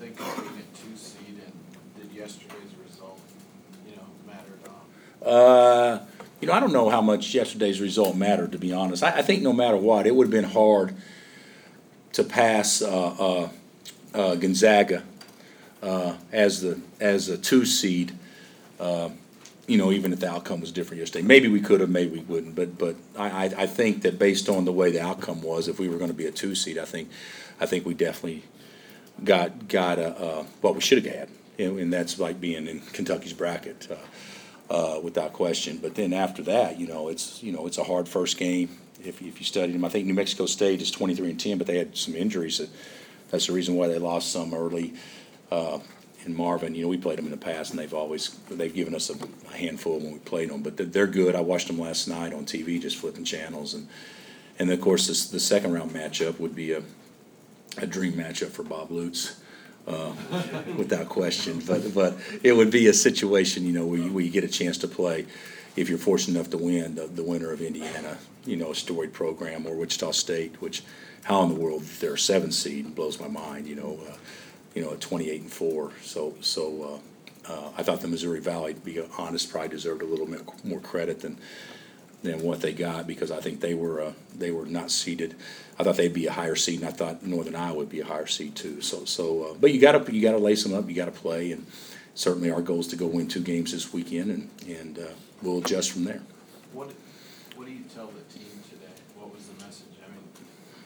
being a two seed and did yesterday's result, you know, matter at all? Uh, you know, I don't know how much yesterday's result mattered, to be honest. I, I think no matter what, it would have been hard to pass uh, uh, uh, Gonzaga uh, as the as a two seed. Uh, you know, even if the outcome was different yesterday, maybe we could have, maybe we wouldn't. But but I, I, I think that based on the way the outcome was, if we were going to be a two seed, I think I think we definitely got got a, uh, what we should have had, know, and that's like being in Kentucky's bracket. Uh, uh, without question. But then after that, you know, it's you know it's a hard first game. If, if you study them, I think New Mexico State is twenty three and ten, but they had some injuries. That, that's the reason why they lost some early. Uh, in Marvin, you know, we played them in the past, and they've always they've given us a, a handful when we played them. But they're, they're good. I watched them last night on TV, just flipping channels, and and of course this, the second round matchup would be a a dream matchup for Bob Lutz uh, without question. But, but it would be a situation, you know, where you, where you get a chance to play, if you're fortunate enough to win, the, the winner of Indiana, you know, a storied program, or Wichita State, which, how in the world they're a seven seed blows my mind, you know, uh, you know, at 28 and four. So, so uh, uh, I thought the Missouri Valley, to be honest, probably deserved a little bit more credit than than what they got because I think they were uh, they were not seeded. I thought they'd be a higher seed, and I thought Northern Iowa would be a higher seed too. So so, uh, but you got to you got to lace them up. You got to play, and certainly our goal is to go win two games this weekend, and and uh, we'll adjust from there. What, what do you tell the team today? What was the message? I mean,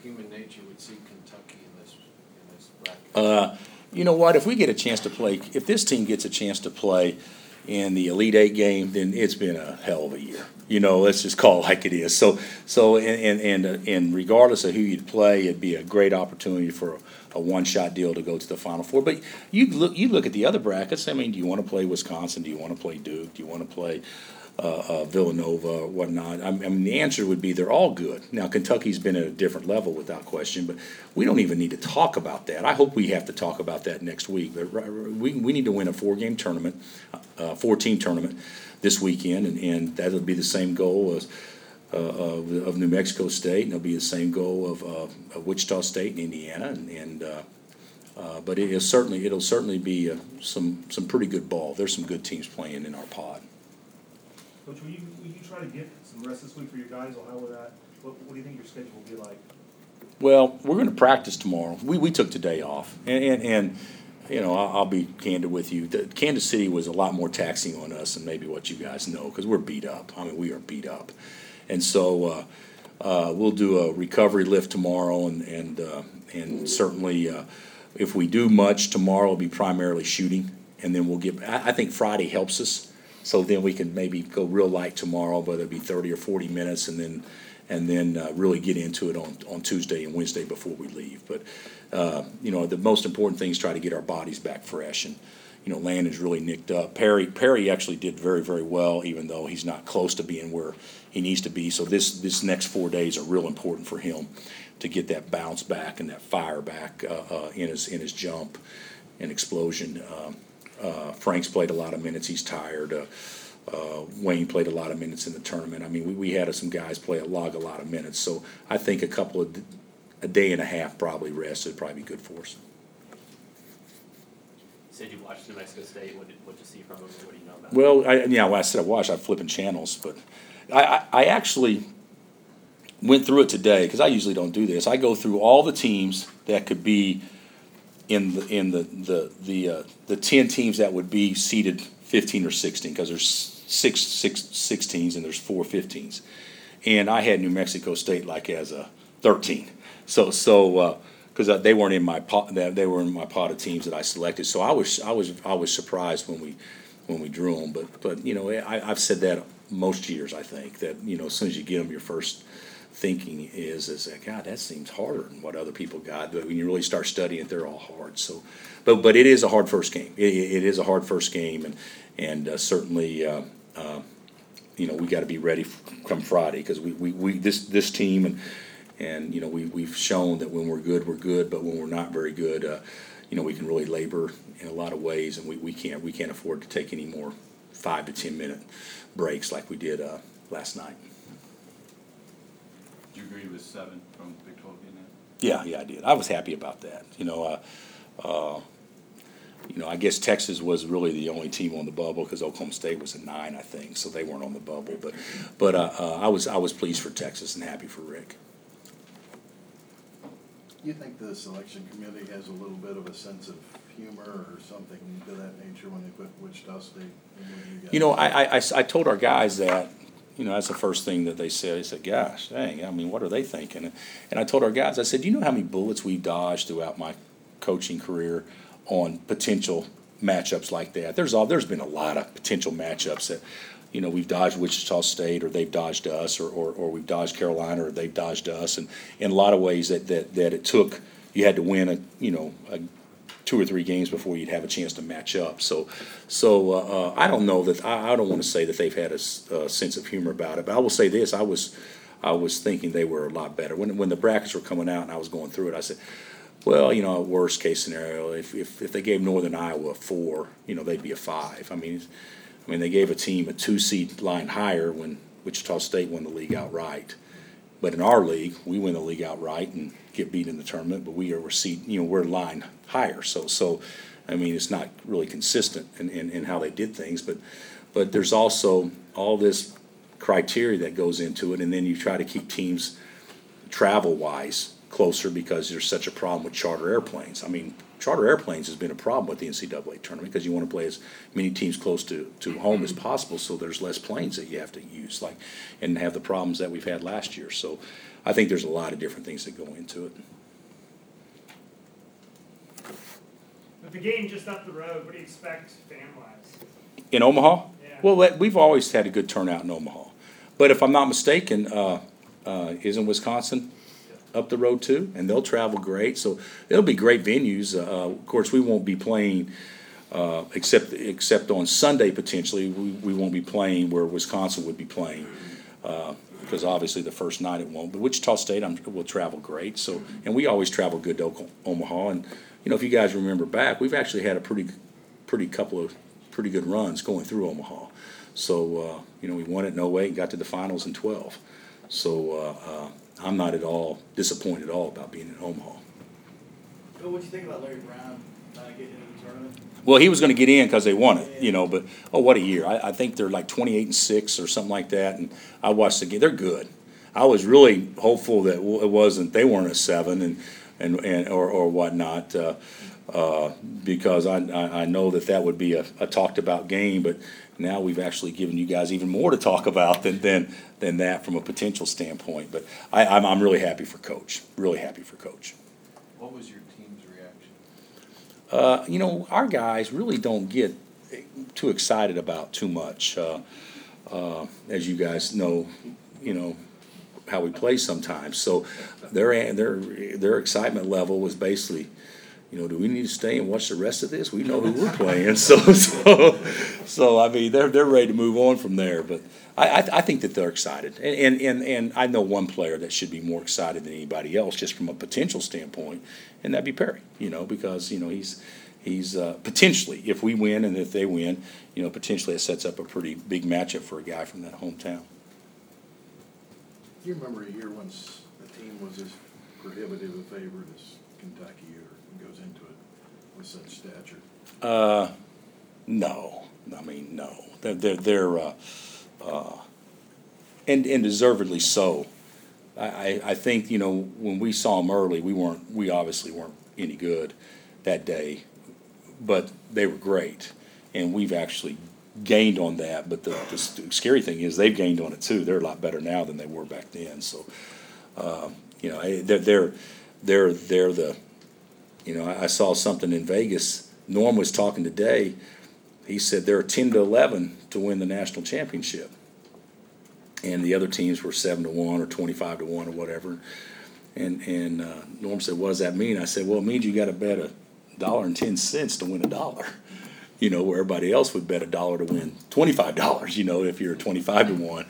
human nature would see Kentucky in this, in this bracket. Uh, you know what? If we get a chance to play, if this team gets a chance to play in the Elite Eight game, then it's been a hell of a year. You know, let's just call it like it is. So, so, and and and, uh, and regardless of who you'd play, it'd be a great opportunity for a, one-shot deal to go to the Final Four. But you look, you look at the other brackets. I mean, do you want to play Wisconsin? Do you want to play Duke? Do you want to play uh, uh, Villanova whatnot. I mean, the answer would be they're all good. Now, Kentucky's been at a different level without question, but we don't even need to talk about that. I hope we have to talk about that next week. But we, we need to win a four game tournament, uh, four team tournament this weekend, and, and that'll be the same goal as. Uh, of, of, New Mexico State, and it'll be the same goal of, uh, of Wichita State and Indiana, and, and uh, uh but it is certainly it'll certainly be uh, some some pretty good ball. There's some good teams playing in our pod. Coach, will you, will you try to get some rest this week for your guys, or how will that, what, what do you think your schedule will be like? Well, we're going to practice tomorrow. We, we took today off, and, and, and you know, I'll, I'll, be candid with you. The, Kansas City was a lot more taxing on us than maybe what you guys know because we're beat up. I mean, we are beat up, and so uh, uh, we'll do a recovery lift tomorrow, and and uh, and certainly uh, if we do much tomorrow, it'll be primarily shooting, and then we'll get. I, I think Friday helps us so then we can maybe go real light tomorrow, whether it be thirty or forty minutes, and then, and then uh, really get into it on, on Tuesday and Wednesday before we leave. But, uh, you know, the most important thing is try to get our bodies back fresh. And, you know, Landen's really nicked up. Perry, Perry actually did very, very well, even though he's not close to being where he needs to be. So this, this next four days are real important for him to get that bounce back and that fire back uh, uh, in his, in his jump and explosion. Um, uh, Frank's played a lot of minutes. He's tired. Uh, uh, Wayne played a lot of minutes in the tournament. I mean, we, we had some guys play a log a lot of minutes. So I think a couple of a day and a half probably rest would probably be good for us. You said you watched New Mexico State. What did what you see from them? What do you know about? Well, I, yeah, when I said I watched, I'm flipping channels, but I, I, I actually went through it today because I usually don't do this. I go through all the teams that could be in the in the the the uh, the ten teams that would be seated fifteen or sixteen because there's six six sixteens and there's four 15s, and I had New Mexico State like as a thirteen. So so because uh, they weren't in my pot, they were in my pot of teams that I selected. So I was I was I was surprised when we when we drew them. But but you know I, I've said that most years I think that you know as soon as you get them your first thinking is is that God, that seems harder than what other people got. But when you really start studying it, they're all hard. So, but but it is a hard first game. it, it is a hard first game, and and uh, certainly. Uh, uh, you know, we got to be ready come Friday because we, we, we this this team and and you know we we've shown that when we're good we're good, but when we're not very good, uh, you know we can really labor in a lot of ways, and we, we can't we can't afford to take any more five to ten minute breaks like we did uh, last night you agree with seven from Big Twelve being Yeah, yeah, I did. I was happy about that. You know, uh, uh, you know, I guess Texas was really the only team on the bubble because Oklahoma State was a nine, I think, so they weren't on the bubble. But, but uh, uh, I was I was pleased for Texas and happy for Rick. You think the selection committee has a little bit of a sense of humor or something to that nature when they put Wichita State in with you guys? You know, I told our guys that, you know, that's the first thing that they said. They said, gosh, dang, I mean, what are they thinking? And I told our guys, I said, you know how many bullets we've dodged throughout my coaching career on potential matchups like that? There's all, there's been a lot of potential matchups that, you know, we've dodged Wichita State, or they've dodged us, or, or, or we've dodged Carolina, or they've dodged us. And in a lot of ways that, that, that it took, you had to win a, you know, a two or three games before you'd have a chance to match up. So, so uh, uh, I don't know that I, I don't want to say that they've had a sense of humor about it, but I will say this: I was I was thinking they were a lot better when when the brackets were coming out and I was going through it. I said, well, you know, worst case scenario, if if, if they gave Northern Iowa a four, you know, they'd be a five. I mean, I mean they gave a team a two seed line higher when Wichita State won the league outright. But in our league, we win the league outright and get beat in the tournament, but we are seat, you know, we're line higher. So, so, I mean, it's not really consistent in, in, in how they did things, but, but there's also all this criteria that goes into it, and then you try to keep teams travel-wise closer because there's such a problem with charter airplanes. I mean, charter airplanes has been a problem with the NCAA tournament because you want to play as many teams close to, to home as possible, so there's less planes that you have to use, like, and have the problems that we've had last year. So I think there's a lot of different things that go into it. With the game just up the road, what do you expect fan wise? In Omaha? Yeah. Well, we've always had a good turnout in Omaha. But if I'm not mistaken, uh, uh, is in Wisconsin up the road too? And they'll travel great, so it'll be great venues. Uh, of course, we won't be playing, uh, except, except on Sunday potentially, we, we won't be playing where Wisconsin would be playing. Uh, because obviously the first night it won't, but Wichita State, I'm, will travel great, so, and we always travel good to Omaha, and, you know, if you guys remember back, we've actually had a pretty, pretty couple of, pretty good runs going through Omaha. So, uh, you know, we won it No Way and got to the finals in twelve. So, uh, uh, I'm not at all disappointed at all about being in Omaha. Bill, what do you think about Larry Brown uh, getting into the tournament? Well, he was gonna get in because they won it, you know, but, oh, what a year. I, I think they're like twenty-eight and six or something like that, and I watched the game, they're good. I was really hopeful that it wasn't, they weren't a seven and, and, and, or, or whatnot, uh, uh, because I, I, I know that that would be a, a talked-about game, but now we've actually given you guys even more to talk about than, than, than that from a potential standpoint. But I, I'm, I'm really happy for Coach, really happy for Coach. What was your team's reaction? Uh, you know, our guys really don't get too excited about too much. Uh, uh, as you guys know, you know how we play sometimes. So their their their excitement level was basically, you know, do we need to stay and watch the rest of this? We know who we're playing. So so so I mean, they're they're ready to move on from there. But I I, I think that they're excited, and, and and and I know one player that should be more excited than anybody else, just from a potential standpoint, and that'd be Perry. You know, because you know he's he's uh, potentially, if we win and if they win, you know, potentially it sets up a pretty big matchup for a guy from that hometown. Do you remember a year once a team was as prohibitive a favorite as Kentucky or goes into it with such stature? Uh, no, I mean, no. They're, they're, they're uh, uh, and, and deservedly so. I, I, I think, you know, when we saw them early, we weren't, we obviously weren't any good that day, but they were great. And we've actually gained on that, but the, the scary thing is they've gained on it too. They're a lot better now than they were back then, so, uh, you know, eh, they're, they're, they're, they're the, you know, I, I saw something in Vegas. Norm was talking today. He said there are ten to eleven to win the national championship, and the other teams were seven to one or twenty-five to one or whatever. And and uh, Norm said, "What does that mean?" I said, "Well, it means you got to bet a dollar and ten cents to win a dollar." You know, where everybody else would bet a dollar to win twenty-five dollars. You know, if you're twenty-five to one.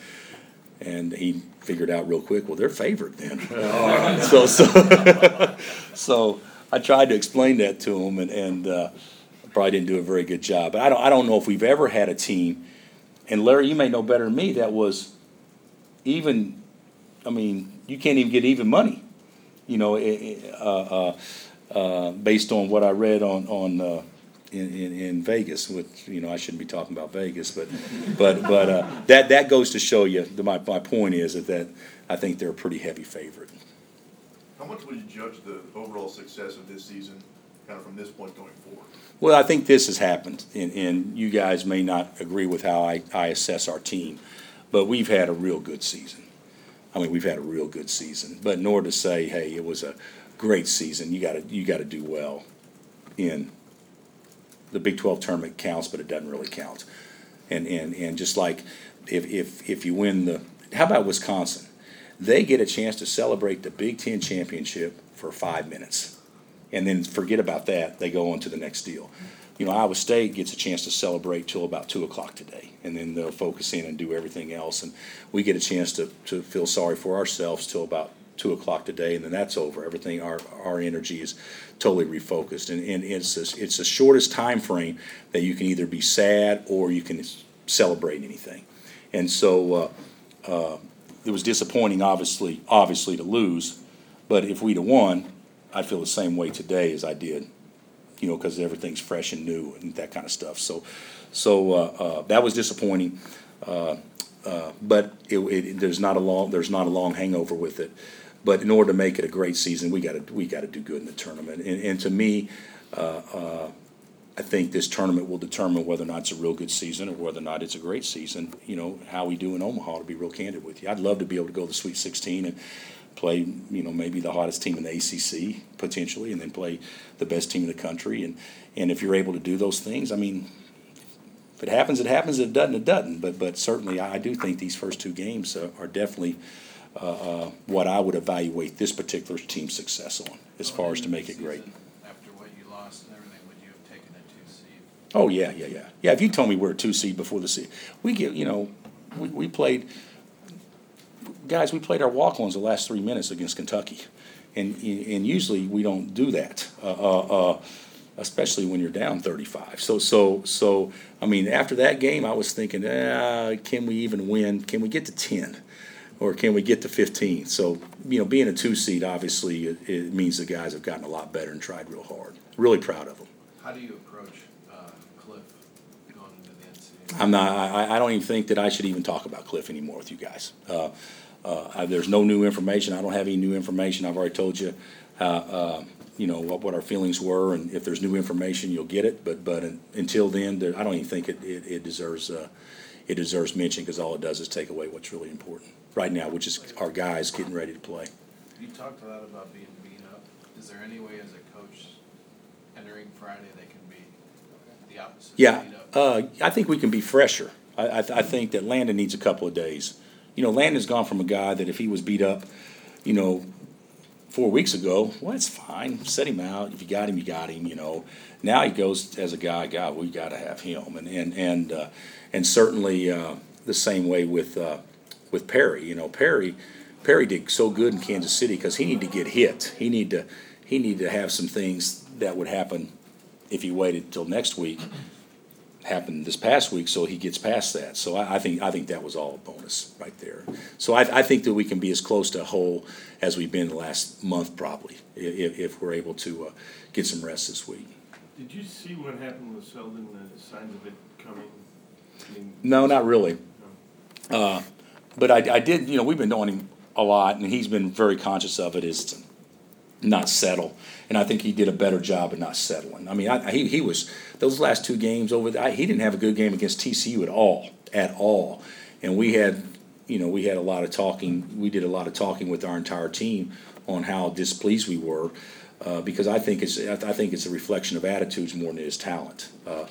And he figured out real quick, well, they're favored then. so so so I tried to explain that to him, and and uh, probably didn't do a very good job. But I don't I don't know if we've ever had a team, and Larry, you may know better than me, that was even. I mean, you can't even get even money, you know, eh, eh, uh, uh, uh, based on what I read on on uh, in, in, in Vegas which, you know, I shouldn't be talking about Vegas, but, but, but, uh, that, that goes to show you, my, my point is that, that I think they're a pretty heavy favorite. How much would you judge the overall success of this season, kind of from this point going forward? Well, I think this has happened, and, and you guys may not agree with how I, I assess our team, but we've had a real good season. I mean, we've had a real good season, but in order to say, hey, it was a great season, you gotta, you gotta do well in the Big Twelve tournament counts, but it doesn't really count. And, and, and just like if, if, if you win the, how about Wisconsin? They get a chance to celebrate the Big Ten championship for five minutes and then forget about that. They go on to the next deal. You know, Iowa State gets a chance to celebrate till about two o'clock today, and then they'll focus in and do everything else. And we get a chance to, to feel sorry for ourselves till about two o'clock today, and then that's over. Everything, our, our energy is totally refocused, and, and it's the, it's the shortest time frame that you can either be sad or you can celebrate anything. And so, uh, uh, it was disappointing, obviously, obviously to lose, but if we'd have won, I'd feel the same way today as I did, you know, because everything's fresh and new and that kind of stuff. So, so uh, uh, that was disappointing. Uh, uh, but it, it, there's not a long there's not a long hangover with it. But in order to make it a great season, we got to we got to do good in the tournament. And, and to me, uh, uh, I think this tournament will determine whether or not it's a real good season or whether or not it's a great season. You know how we do in Omaha. To be real candid with you, I'd love to be able to go to the Sweet 16 and play, you know, maybe the hottest team in the ACC potentially, and then play the best team in the country. And and if you're able to do those things, I mean, if it happens, it happens. If it doesn't, it doesn't. But but certainly, I do think these first two games uh, are definitely uh, uh, what I would evaluate this particular team's success on, as far as to make it great. After what you lost and everything, would you have taken a two seed? Oh yeah, yeah, yeah, yeah. If you told me we're a two seed before the season, we get you know, we, we played. Guys, we played our walk-ons the last three minutes against Kentucky, and and usually we don't do that, uh, uh, uh, especially when you're down thirty-five. So so so I mean, after that game, I was thinking, ah, can we even win? Can we get to ten? Or can we get to fifteen? So, you know, being a two seed, obviously, it, it means the guys have gotten a lot better and tried real hard. Really proud of them. How do you approach, uh, Cliff going into the NCAA? I'm not, I, I don't even think that I should even talk about Cliff anymore with you guys. Uh, uh, I- there's no new information, I don't have any new information, I've already told you, uh, uh, you know, what, what our feelings were, and if there's new information, you'll get it, but, but un- until then, there- I don't even think it, it, it deserves, uh, it deserves mention, because all it does is take away what's really important right now, which is our guys getting ready to play. You talked a lot about being beat up. Is there any way as a coach entering Friday they can be the opposite? Yeah, uh, I think we can be fresher. I, I, I think that Landen needs a couple of days. You know, Landen's gone from a guy that if he was beat up, you know, four weeks ago, well, it's fine. Set him out. If you got him, you got him. You know. Now he goes as a guy. God, we got to have him, and and and uh, and certainly uh, the same way with uh, with Perry. You know, Perry Perry did so good in Kansas City because he needed to get hit. He need to he needed to have some things that would happen if he waited till next week happened this past week, so he gets past that. So I, I think, I think that was all a bonus right there. So I, I think that we can be as close to whole as we've been the last month probably, if, if we're able to, uh, get some rest this week. Did you see what happened with Selden, the signs of it coming? I mean, No, not really. Uh, but I, I did, you know, we've been knowing him a lot, and he's been very conscious of it, is not settle. And I think he did a better job of not settling. I mean, I, he, he was, those last two games over, I, he didn't have a good game against TCU at all, at all. And we had, you know, we had a lot of talking, we did a lot of talking with our entire team on how displeased we were. Uh, because I think it's, I think it's a reflection of attitudes more than his talent, uh,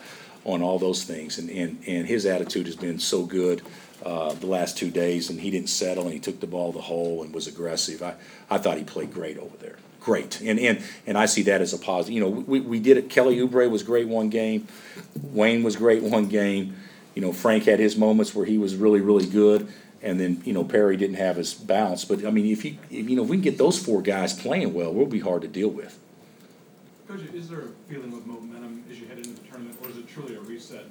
on all those things. And, and, and his attitude has been so good, uh, the last two days, and he didn't settle, and he took the ball the hole and was aggressive. I, I thought he played great over there. Great. And, and, and I see that as a positive. You know, we, we did it. Kelly Oubre was great one game. Wayne was great one game. You know, Frank had his moments where he was really, really good. And then, you know, Perry didn't have his bounce. But, I mean, if you, if, you know, if we can get those four guys playing well, we'll be hard to deal with. Coach, is there a feeling of momentum as you head into the tournament, or is it truly a reset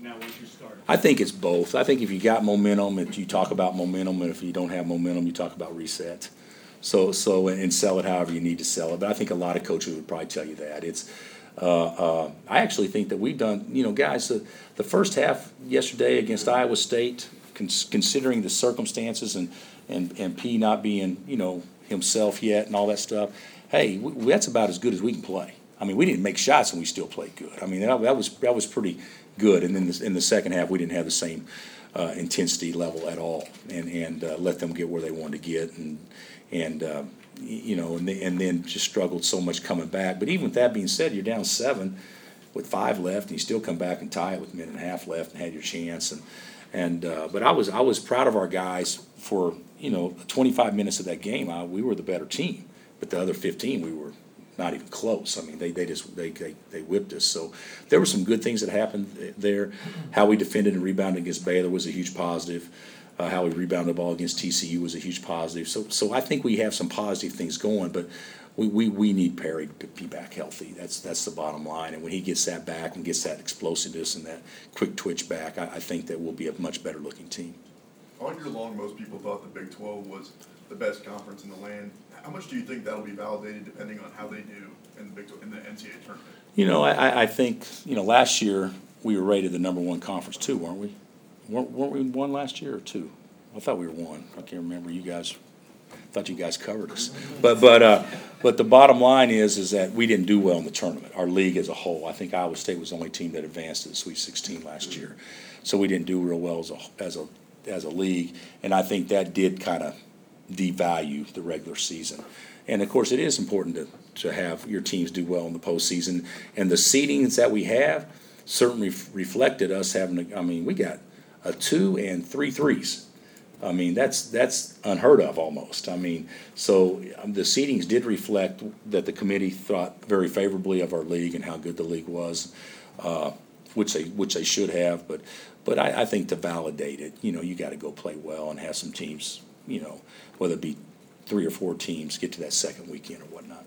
now once you start? I think it's both. I think if you got momentum, if you talk about momentum, and if you don't have momentum, you talk about reset. So, so, and sell it however you need to sell it. But I think a lot of coaches would probably tell you that. It's, Uh, uh, I actually think that we've done, you know, guys, the, the first half yesterday against Iowa State, cons- considering the circumstances and, and, and P not being, you know, himself yet and all that stuff, hey, w- that's about as good as we can play. I mean, we didn't make shots and we still played good. I mean, that, that was, that was pretty good. And then in the second half, we didn't have the same, uh, intensity level at all and, and, uh, let them get where they wanted to get and, and, uh, you know, and, they- and then just struggled so much coming back. But even with that being said, you're down seven with five left and you still come back and tie it with a minute and a half left and had your chance and, and, uh, but I was, I was proud of our guys for, you know, twenty-five minutes of that game, I, we were the better team. But the other fifteen, we were not even close. I mean, they, they just, they, they, they whipped us. So there were some good things that happened there. How we defended and rebounded against Baylor was a huge positive. Uh, how we rebounded the ball against TCU was a huge positive. So, so I think we have some positive things going, but we, we, we need Perry to be back healthy. That's, that's the bottom line. And when he gets that back and gets that explosiveness and that quick twitch back, I, I think that we'll be a much better looking team. All year long, most people thought the Big Twelve was the best conference in the land. How much do you think that'll be validated depending on how they do in the Big, Tw- in the NCAA tournament? You know, I, I, I think, you know, last year, we were rated the number one conference too, weren't we? Weren't, weren't we one last year or two? I thought we were one. I can't remember. You guys, thought you guys covered us. But, but, uh, but the bottom line is, is that we didn't do well in the tournament, our league as a whole. I think Iowa State was the only team that advanced to the Sweet Sixteen last year. So we didn't do real well as a, as a, as a league. And I think that did kind of devalue the regular season. And of course, it is important to, to have your teams do well in the postseason. And the seedings that we have certainly reflected us having, I mean, we got a two and three threes. I mean, that's, that's unheard of almost. I mean, so um, the seedings did reflect that the committee thought very favorably of our league and how good the league was, uh, which they, which they should have. But, but I, I think to validate it, you know, you gotta go play well and have some teams, you know, whether it be three or four teams, get to that second weekend or whatnot.